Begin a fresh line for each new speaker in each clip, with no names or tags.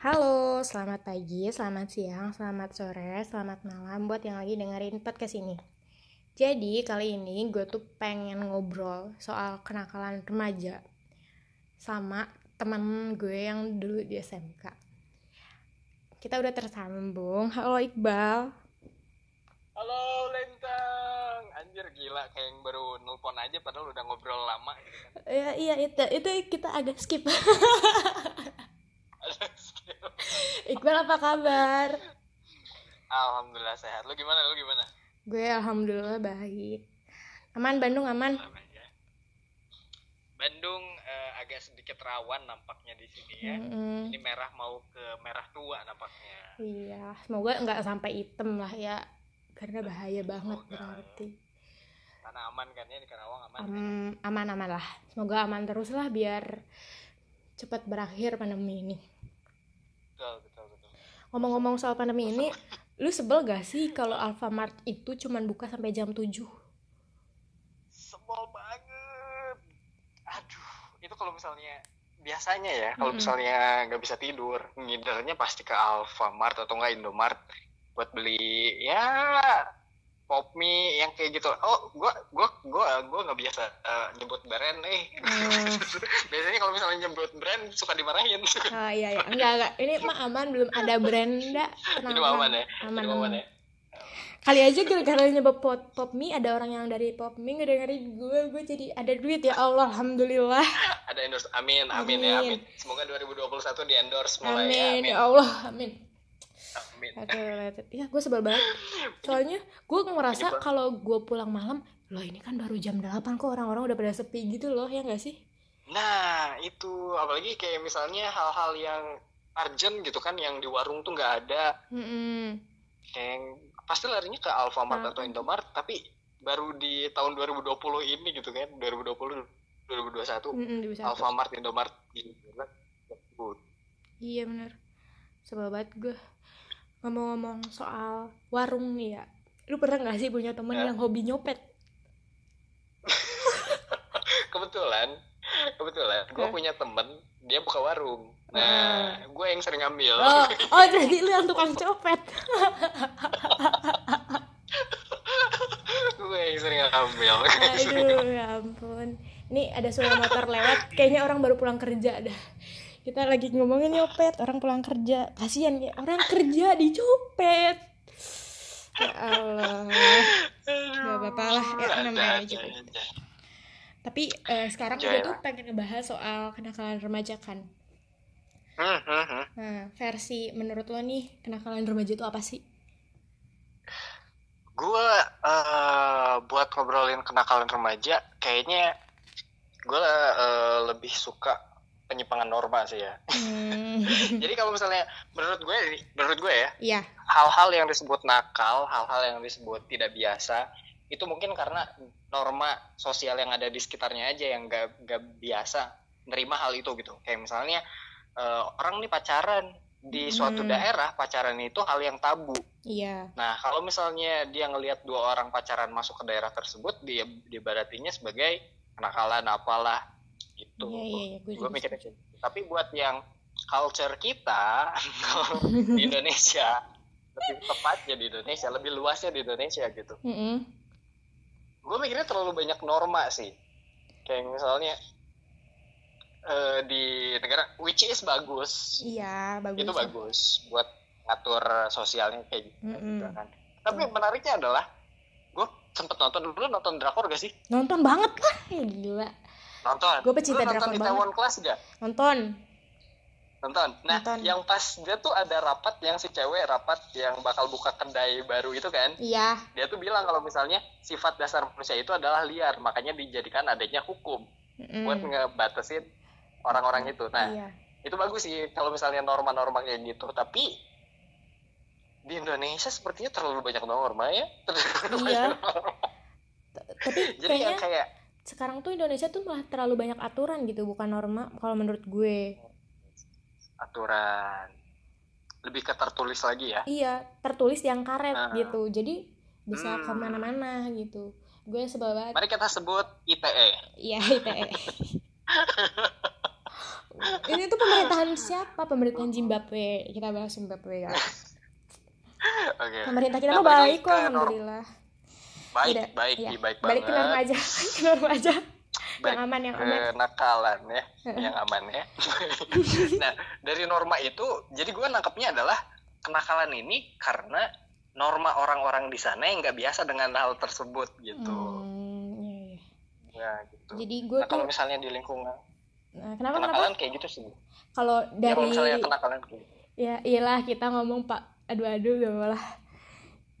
Halo, selamat pagi, selamat siang, selamat sore, selamat malam buat yang lagi dengerin podcast ini. Jadi kali ini gue tuh pengen ngobrol soal kenakalan remaja sama teman gue yang dulu di SMK. Kita udah tersambung. Halo Iqbal.
Halo Lentang, anjir gila kayak yang baru nelpon aja padahal udah ngobrol lama gitu kan.
Ya, iya itu itu kita agak skip. Iqbal apa kabar?
Alhamdulillah sehat. Lu gimana? Lu gimana?
Gue alhamdulillah baik. Aman Bandung aman.
Ya. Bandung eh, agak sedikit rawan nampaknya di sini ya.
Mm-mm.
Ini merah mau ke merah tua nampaknya.
Iya, semoga nggak sampai hitam lah ya, karena bahaya banget
Semoga.
berarti.
Karena aman kan ya di Karawang aman.
Am- aman-aman lah, semoga aman terus lah biar cepat berakhir pandemi ini.
Betul.
Ngomong-ngomong soal pandemi ini, lu sebel gak sih kalau Alfamart itu cuman buka sampai jam 7?
Sebel banget. Aduh, itu kalau misalnya biasanya ya, kalau
Mm-mm.
misalnya nggak bisa tidur, ngidernya pasti ke Alfamart atau enggak Indomart buat beli ya pop mie yang kayak gitu. Oh, gua gua gua gua nggak biasa eh, nyebut brand eh.
Hmm.
Biasanya kalau misalnya nyebut brand suka dimarahin.
Ah iya ya, enggak enggak, ini mah aman belum ada brand enggak. Tenang,
Ini aman ya.
Aman,
Ini aman ya.
Kali aja gara-gara nyebut pop, pop mie ada orang yang dari pop mie ngedengerin gue, gue jadi ada duit ya Allah, alhamdulillah.
Ada endorse. Amin, amin, ya,
Amin.
amin. Semoga 2021 di endorse mulai ya.
Amin,
Amin.
ya Allah, amin.
Amin.
Oke, related. Ya, gue sebel banget. Soalnya gue ngerasa kalau gue pulang malam, loh ini kan baru jam 8 kok orang-orang udah pada sepi gitu loh, ya nggak sih?
Nah, itu apalagi kayak misalnya hal-hal yang urgent gitu kan yang di warung tuh nggak ada,
Mm-mm.
kayak yang pasti larinya ke Alfamart
Nah.
atau Indomart, tapi baru di tahun 2020 ini gitu kan, 2020 2021
Mm-mm, bisa aku.
Alfamart, Indomart gitu kan.
Iya bener. Sebel banget gue. Ngomong-ngomong soal warung nih ya. Lu pernah nggak sih punya temen
Ya.
yang hobi nyopet?
Kebetulan, kebetulan gue
Hah?
punya temen dia buka warung. Nah, gue yang sering ngambil.
Oh, oh jadi lu yang tukang copet.
gue yang sering ngambil.
Aduh, ya ampun. Ini ada suara motor lewat, kayaknya orang baru pulang kerja dah. Kita lagi ngomongin nyopet, orang pulang kerja. Kasihan ya, orang kerja dicopet. Ya Allah. Gak apa-apa lah, ya namanya
ada,
juga. Tapi eh, sekarang gue tuh pengen ngebahas soal kenakalan remaja kan. Nah, versi menurut lo nih, kenakalan remaja itu apa sih?
gue eh, buat ngobrolin kenakalan remaja kayaknya gue lebih suka penyimpangan norma sih ya.
Hmm,
jadi kalau misalnya menurut gue menurut gue ya
Iya,
hal-hal yang disebut nakal hal-hal yang disebut tidak biasa itu mungkin karena norma sosial yang ada di sekitarnya aja yang gak, gak biasa nerima hal itu gitu. Kayak misalnya eh, orang nih pacaran di suatu
Hmm.
daerah pacaran itu hal yang tabu.
Iya.
Nah, kalau misalnya dia ngelihat dua orang pacaran masuk ke daerah tersebut, dia dibaratinya sebagai kenakalan apalah gitu.
Iya, iya, iya, gue
Gue mikirnya gitu. Tapi buat yang culture kita di Indonesia, lebih tepatnya di Indonesia, lebih luasnya di Indonesia gitu.
Mm-mm.
Gue mikirnya terlalu banyak norma sih. Kayak misalnya eh, di negara which is bagus,
Iya, bagus.
itu bagus buat ngatur sosialnya kayak gitu,
Mm-mm.
gitu kan. Tapi menariknya adalah gue sempet nonton dulu nonton drakor gak sih?
Nonton banget lah, ya gila.
Nonton.
Gua pecinta
Lu nonton
drakor banget.
Taiwan Class gak?
Nonton.
Nonton. Nah,
Nonton.
yang pas dia tuh ada rapat yang si cewek rapat yang bakal buka kedai baru itu kan.
Iya.
Dia tuh bilang kalau misalnya sifat dasar manusia itu adalah liar, makanya dijadikan adanya hukum
Mm-mm.
buat ngebatasin orang-orang itu. Nah,
Iya.
itu bagus sih kalau misalnya norma-norma kayak gitu tapi di Indonesia sepertinya terlalu banyak norma ya Terlalu
Iya.
banyak norma.
Tapi
jadi
kayaknya
yang kayak
sekarang tuh Indonesia tuh malah terlalu banyak aturan gitu, bukan norma kalau menurut gue.
aturan lebih ke tertulis lagi ya
Iya, tertulis yang karet
Ah.
gitu. Jadi bisa
Hmm.
ke mana-mana gitu. Gue sebel banget.
mari kita sebut ITE
Iya, ITE. ini tuh pemerintahan siapa pemerintahan Zimbabwe kita bahas Zimbabwe ya
Oke.
pemerintah kita
Nah,
mah
balik
baik kok alhamdulillah
Baik,
Udah,
baik,
ya.
Baik
balik ke
banget.
norma aja ke norma aja
Baik
yang aman yang aman
nakalan ya, yang aman ya. nah, dari norma itu, jadi gue nangkepnya adalah kenakalan ini karena norma orang-orang di sana yang nggak biasa dengan hal tersebut gitu.
Hmm, iya, iya.
Ya, gitu.
jadi gue
Nah,
tuh
kalau misalnya di lingkungan
nah, kenapa kenapa
kenakalan kayak gitu sih.
kalau
Ya, kalau
dari
misalnya kenakalan kayak gitu.
ya iyalah kita ngomong pak aduh aduh gak lah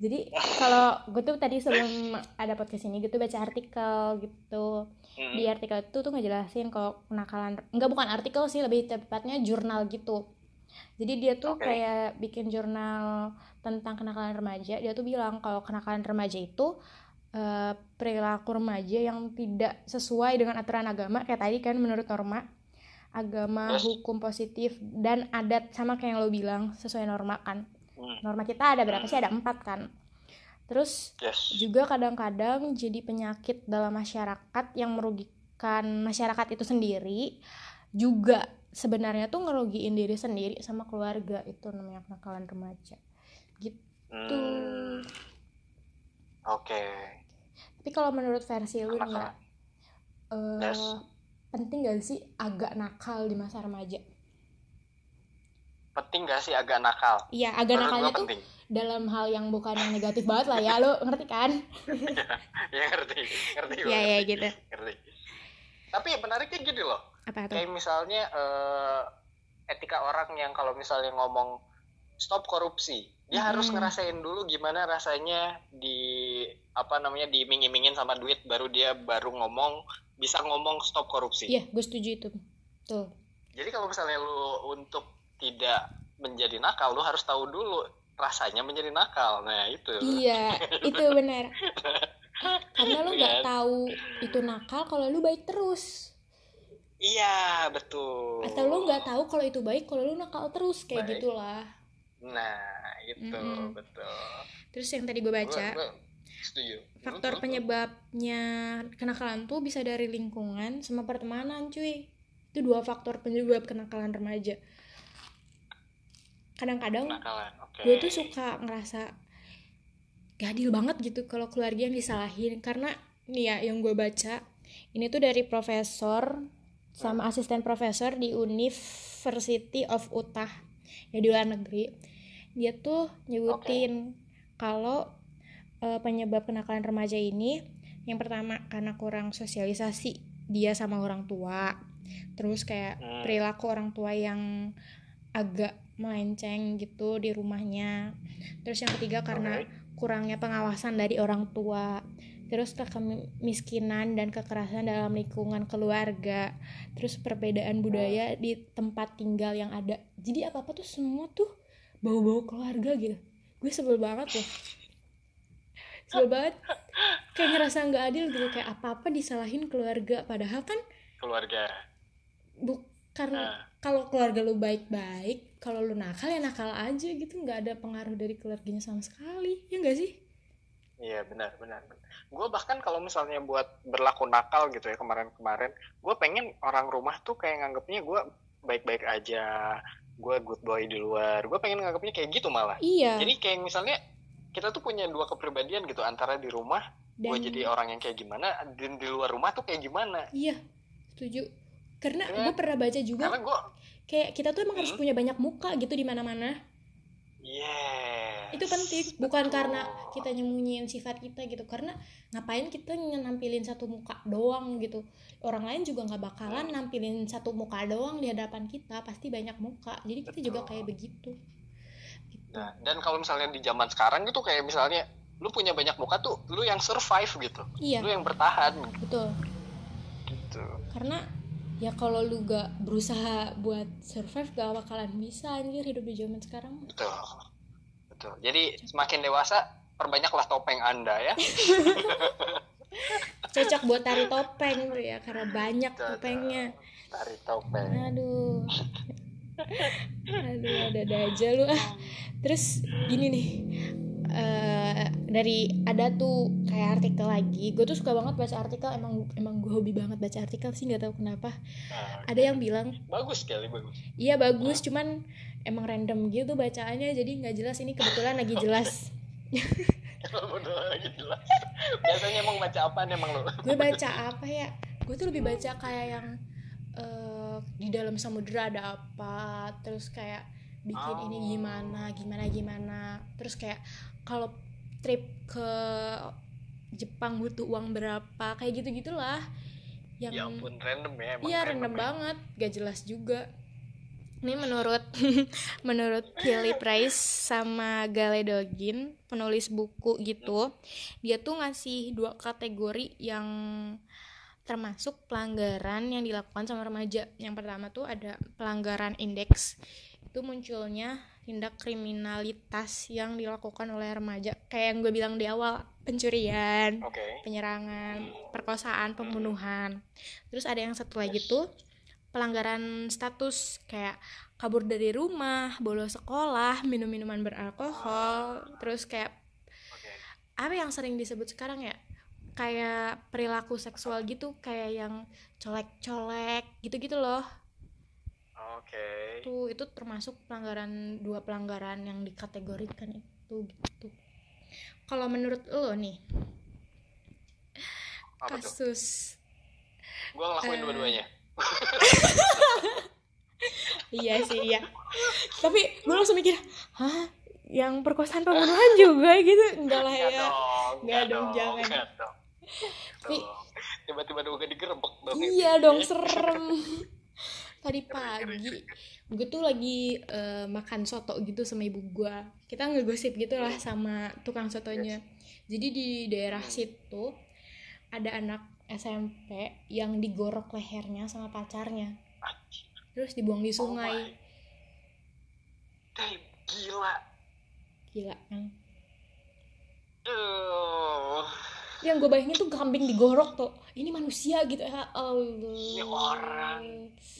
jadi kalau gue tuh tadi sebelum ada podcast ini gue tuh baca artikel gitu.
Hmm.
di artikel itu tuh ngejelasin kalau kenakalan enggak bukan artikel sih lebih tepatnya jurnal gitu. Jadi dia tuh
Oke.
kayak bikin jurnal tentang kenakalan remaja. Dia tuh bilang kalau kenakalan remaja itu eh, perilaku remaja yang tidak sesuai dengan aturan agama kayak tadi kan menurut norma. Agama hukum positif dan adat sama kayak yang lo bilang sesuai norma kan
Hmm.
norma kita ada berapa sih ada empat kan terus
Yes.
juga kadang-kadang jadi penyakit dalam masyarakat yang merugikan masyarakat itu sendiri juga sebenarnya tuh ngerugiin diri sendiri sama keluarga itu namanya kenakalan remaja gitu
Hmm. Oke.
tapi kalau menurut versi lu nih ya eh,
Yes.
penting gak sih agak nakal di masa remaja
Penting gak sih agak nakal?
iya agak
Menurut
nakalnya tuh
penting.
dalam hal yang bukan yang negatif banget lah ya lu ngerti kan
ya ngerti, ngerti
iya iya gitu
ngerti. Tapi menariknya gini loh,
apa tuh
kayak misalnya eh, etika orang yang kalau misalnya ngomong stop korupsi, dia harus
Hmm.
ngerasain dulu gimana rasanya di apa namanya diiming-imingin sama duit, baru dia baru ngomong bisa ngomong stop korupsi.
iya gue setuju itu tuh
Jadi kalau misalnya lu untuk tidak menjadi nakal, lu harus tahu dulu rasanya menjadi nakal. Nah itu.
Iya, itu benar. Karena lu nggak
Iya.
tahu itu nakal kalau lu baik terus.
Iya betul.
Atau lu nggak tahu kalau itu baik kalau lu nakal terus kayak
Baik.
gitulah.
Nah itu
Mm-mm.
betul.
Terus yang tadi gue baca,
Gua- gua setuju.
faktor penyebabnya kenakalan tuh bisa dari lingkungan sama pertemanan, cuy. Itu dua faktor penyebab kenakalan remaja. Kadang-kadang.
Oke.
gue tuh suka ngerasa gak adil banget gitu kalau keluarga yang disalahin karena nih ya yang gue baca ini tuh dari profesor sama asisten profesor di University of Utah ya di luar negeri dia tuh nyebutin kalau eh, penyebab kenakalan remaja ini yang pertama karena kurang sosialisasi dia sama orang tua terus kayak
Hmm.
perilaku orang tua yang agak melenceng gitu di rumahnya. Terus yang ketiga karena kurangnya pengawasan dari orang tua. Terus kemiskinan dan kekerasan dalam lingkungan keluarga. Terus perbedaan budaya di tempat tinggal yang ada. Jadi apa apa tuh semua tuh bau-bau keluarga gitu. Gue sebel banget loh. Sebel banget. Kayak ngerasa nggak adil gitu. Kayak apa apa disalahin keluarga. Padahal kan
keluarga.
Bukan
Nah.
kalau keluarga lu baik-baik kalau lu nakal ya nakal aja gitu nggak ada pengaruh dari keluarganya sama sekali ya nggak sih
Iya benar benar. Gue bahkan kalau misalnya buat berlaku nakal gitu ya kemarin-kemarin, gue pengen orang rumah tuh kayak nganggepnya gue baik-baik aja, gue good boy di luar. Gue pengen nganggepnya kayak gitu malah.
iya
Jadi kayak misalnya kita tuh punya dua kepribadian gitu antara di rumah gue
dan
jadi orang yang kayak gimana, dan di luar rumah tuh kayak gimana.
iya setuju karena
Karena-
gue pernah baca juga
Karena gue,
kayak kita tuh emang harus
Hmm.
punya banyak muka gitu di mana-mana
yes.
itu penting bukan
betul.
karena kita nyembunyiin sifat kita gitu karena ngapain kita nampilin satu muka doang gitu orang lain juga nggak bakalan
Hmm.
nampilin satu muka doang di hadapan kita pasti banyak muka jadi kita juga kayak begitu gitu.
Nah, dan kalau misalnya di zaman sekarang gitu kayak misalnya lu punya banyak muka tuh lu yang survive gitu,
iya
lu yang bertahan
betul
gitu.
karena ya kalau lu gak berusaha buat survive gak bakalan bisa anjir hidup di zaman sekarang
Betul. Betul. Jadi semakin dewasa, perbanyaklah topeng Anda ya.
cocok buat tari topeng tuh ya karena banyak
Cocok.
topengnya
Tarik topeng.
aduh aduh ada ada aja lu ah terus gini nih dari ada tuh kayak artikel lagi gue tuh suka banget baca artikel emang emang gue hobi banget baca artikel sih nggak tahu kenapa.
Nah,
ada yang bilang
bagus sekali bagus.
Iya bagus cuman emang random gitu bacaannya jadi nggak jelas ini kebetulan lagi jelas.
Lagi biasanya emang baca apa emang lo
gue baca apa ya? Gue tuh lebih baca kayak yang eh, di dalam samudera ada apa terus kayak bikin ini
Oh.
gimana gimana gimana. Terus kayak kalau trip ke Jepang butuh uang berapa kayak gitu gitulah yang
ya ampun random ya emang
iya random
ya.
banget gak jelas juga. Ini menurut menurut Kelly Price sama Gale Dogin penulis buku gitu dia tuh ngasih dua kategori yang termasuk pelanggaran yang dilakukan sama remaja. Yang pertama tuh ada pelanggaran indeks. Itu munculnya tindak kriminalitas yang dilakukan oleh remaja kayak yang gue bilang di awal pencurian
oke
penyerangan, perkosaan, pembunuhan. Terus ada yang satu lagi tuh pelanggaran status kayak kabur dari rumah, bolos sekolah, minum minuman beralkohol, terus kayak
oke
apa yang sering disebut sekarang ya? Kayak perilaku seksual gitu, kayak yang colek-colek gitu-gitu loh.
oke
Tuh itu termasuk pelanggaran dua pelanggaran yang dikategorikan itu gitu. Kalau menurut lo nih,
apa
kasus
gue ngelakuin
Eh.
dua-duanya.
Iya sih iya. Tapi gue langsung mikir hah? Yang perkosaan pembunuhan juga gitu? Enggak lah ya.
dong
Nggak dong, jangan.
nggak dong. Tiba-tiba dong digerebek dong
iya dong serem tadi pagi. gue tuh lagi eh, makan soto gitu sama ibu gue. Kita ngegosip gitu lah sama tukang sotonya. Jadi di daerah situ ada anak SMP yang digorok lehernya sama pacarnya. Terus dibuang di
Oh
sungai.
Damn, gila.
Gila kan. Yang gue bayangin tuh kambing digorok tuh. Ini manusia gitu. Ya Allah.
Ini orang.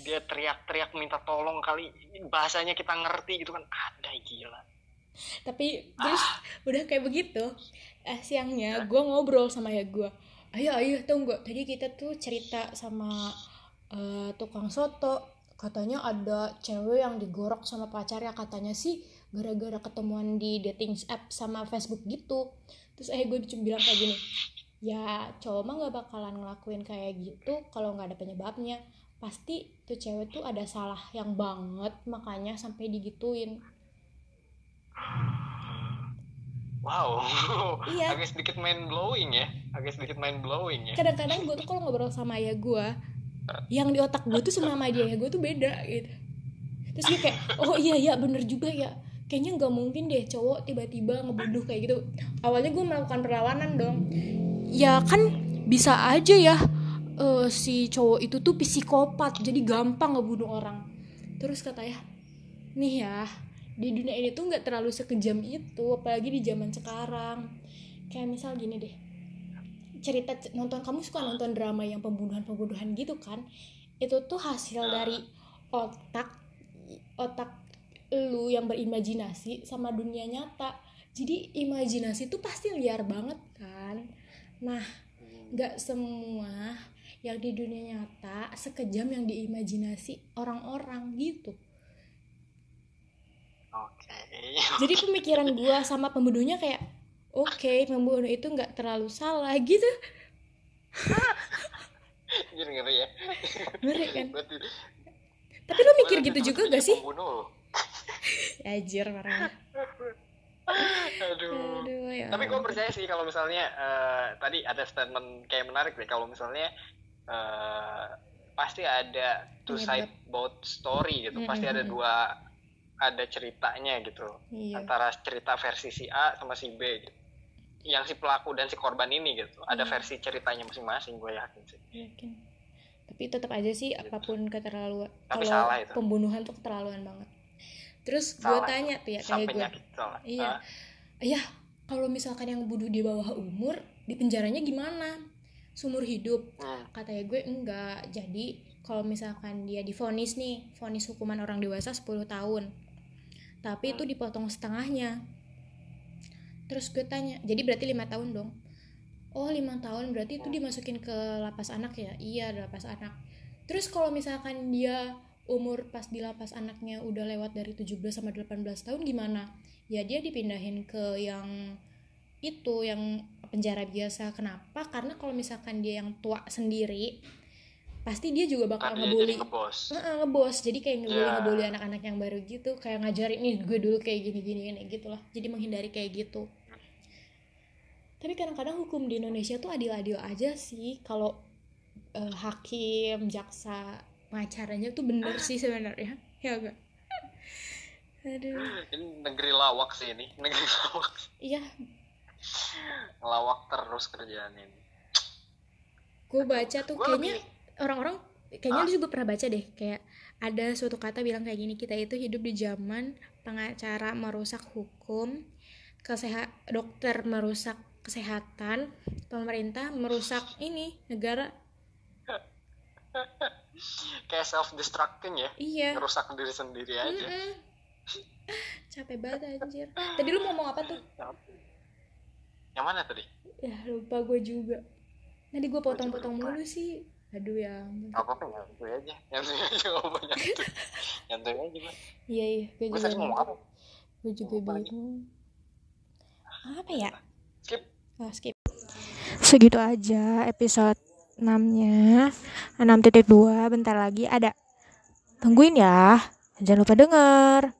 dia teriak-teriak minta tolong kali. Bahasanya kita ngerti gitu kan. Ada gila.
Tapi terus udah kayak begitu eh, siangnya gue ngobrol sama ya gue ayo ayo tunggu. Tadi kita tuh cerita sama eh, tukang soto. Katanya ada cewek yang digorok sama pacarnya. Katanya sih gara-gara ketemuan di dating app sama Facebook gitu. Terus eh gue cuma bilang kayak gini ya cowok mah nggak bakalan ngelakuin kayak gitu kalau nggak ada penyebabnya. Pasti tuh cewek tuh ada salah yang banget makanya sampai digituin.
Wow.
Iya.
agak sedikit mind blowing ya. Agak sedikit mind blowing ya.
Kadang-kadang gue tuh kalau ngobrol sama ayah gue yang di otak gue tuh sama sama dia ayah gue tuh beda gitu. Terus dia kayak oh iya iya bener juga ya kayaknya nggak mungkin deh cowok tiba-tiba ngebunuh kayak gitu. Awalnya gue melakukan perlawanan dong. Ya kan bisa aja ya eh, si cowok itu tuh psikopat jadi gampang ngebunuh orang. Terus kata ya nih ya di dunia ini tuh nggak terlalu sekejam itu apalagi di zaman sekarang. Kayak misal gini deh cerita nonton kamu suka nonton drama yang pembunuhan pembunuhan gitu kan? Itu tuh hasil dari otak otak lu yang berimajinasi sama dunia nyata. Jadi imajinasi tuh pasti liar banget kan. Nah nggak semua yang di dunia nyata sekejam yang diimajinasi orang-orang gitu.
Oke.
Jadi pemikiran gua sama pembunuhnya kayak oke pembunuh itu nggak terlalu salah gitu.
Ngeri ya.
Ngeri kan? Tapi lu mikir gitu juga gak sih?
pembunuh.
Anjir parah.
Aduh.
Aduh ya
tapi gue percaya sih kalau misalnya eh, tadi ada statement kayak menarik deh kalau misalnya eh, pasti ada two side both story gitu. Pasti ada dua ada ceritanya gitu.
Iya.
Antara cerita versi si A sama si B gitu. Yang si pelaku dan si korban ini gitu. Ada
Iya.
versi ceritanya masing-masing gue yakin sih.
Yakin. Tapi tetap aja sih apa pun keterlaluan
Tapi
kalau
salah itu.
pembunuhan tuh keterlaluan banget terus gue tanya tuh ya kayak gue iya. Iya kalau misalkan yang bunuh di bawah umur di penjaranya gimana? Sumur hidup.
Hmm.
katanya gue enggak. Jadi kalau misalkan dia difonis nih vonis hukuman orang dewasa 10 tahun. Tapi itu dipotong setengahnya. Terus gue tanya jadi berarti lima tahun dong? Oh lima tahun berarti itu dimasukin ke lapas anak ya? Iya lapas anak. Terus kalau misalkan dia umur pas di lapas anaknya udah lewat dari 17 sama 18 tahun gimana? Ya dia dipindahin ke yang itu yang penjara biasa. Kenapa? Karena kalau misalkan dia yang tua sendiri pasti dia juga bakal ngebully.
jadi ngebos.
Heeh, ngebos. Jadi kayak ngebully
Ya.
ngebully anak-anak yang baru gitu. Kayak ngajarin nih gue dulu kayak gini gini gini gitu lah jadi menghindari kayak gitu. Tapi kadang-kadang hukum di Indonesia tuh adil-adil aja sih. Kalau eh, hakim jaksa pengacaranya tuh bener sih sebenarnya. Ya enggak? Aduh.
Ini negeri lawak sih ini negeri lawak.
Iya.
Lawak terus kerjaan ini.
Gue baca tuh
Gua
kayaknya
lebih-
orang-orang kayaknya lu juga pernah baca deh kayak ada suatu kata bilang kayak gini kita itu hidup di zaman pengacara merusak hukum kesehat dokter merusak kesehatan pemerintah merusak ini negara
kayak self destructing ya.
Iya.
Ngerusak diri sendiri aja.
Mm-mm. capek banget anjir. Tadi lu ngomong apa tuh?
Yang mana tadi?
Ya lupa gue juga. Tadi gue potong-potong mulu sih. Aduh ya
apa apa nyantuy aja. Nyantuy aja ngomong nyantuy nyantuy aja gue
iya iya. Gue juga
tadi ngomong apa?
Gue juga bingung. Apa ya?
Skip.
Oh, skip. Segitu aja episode 6-nya. 6.2 bentar lagi ada. Tungguin ya. Jangan lupa denger.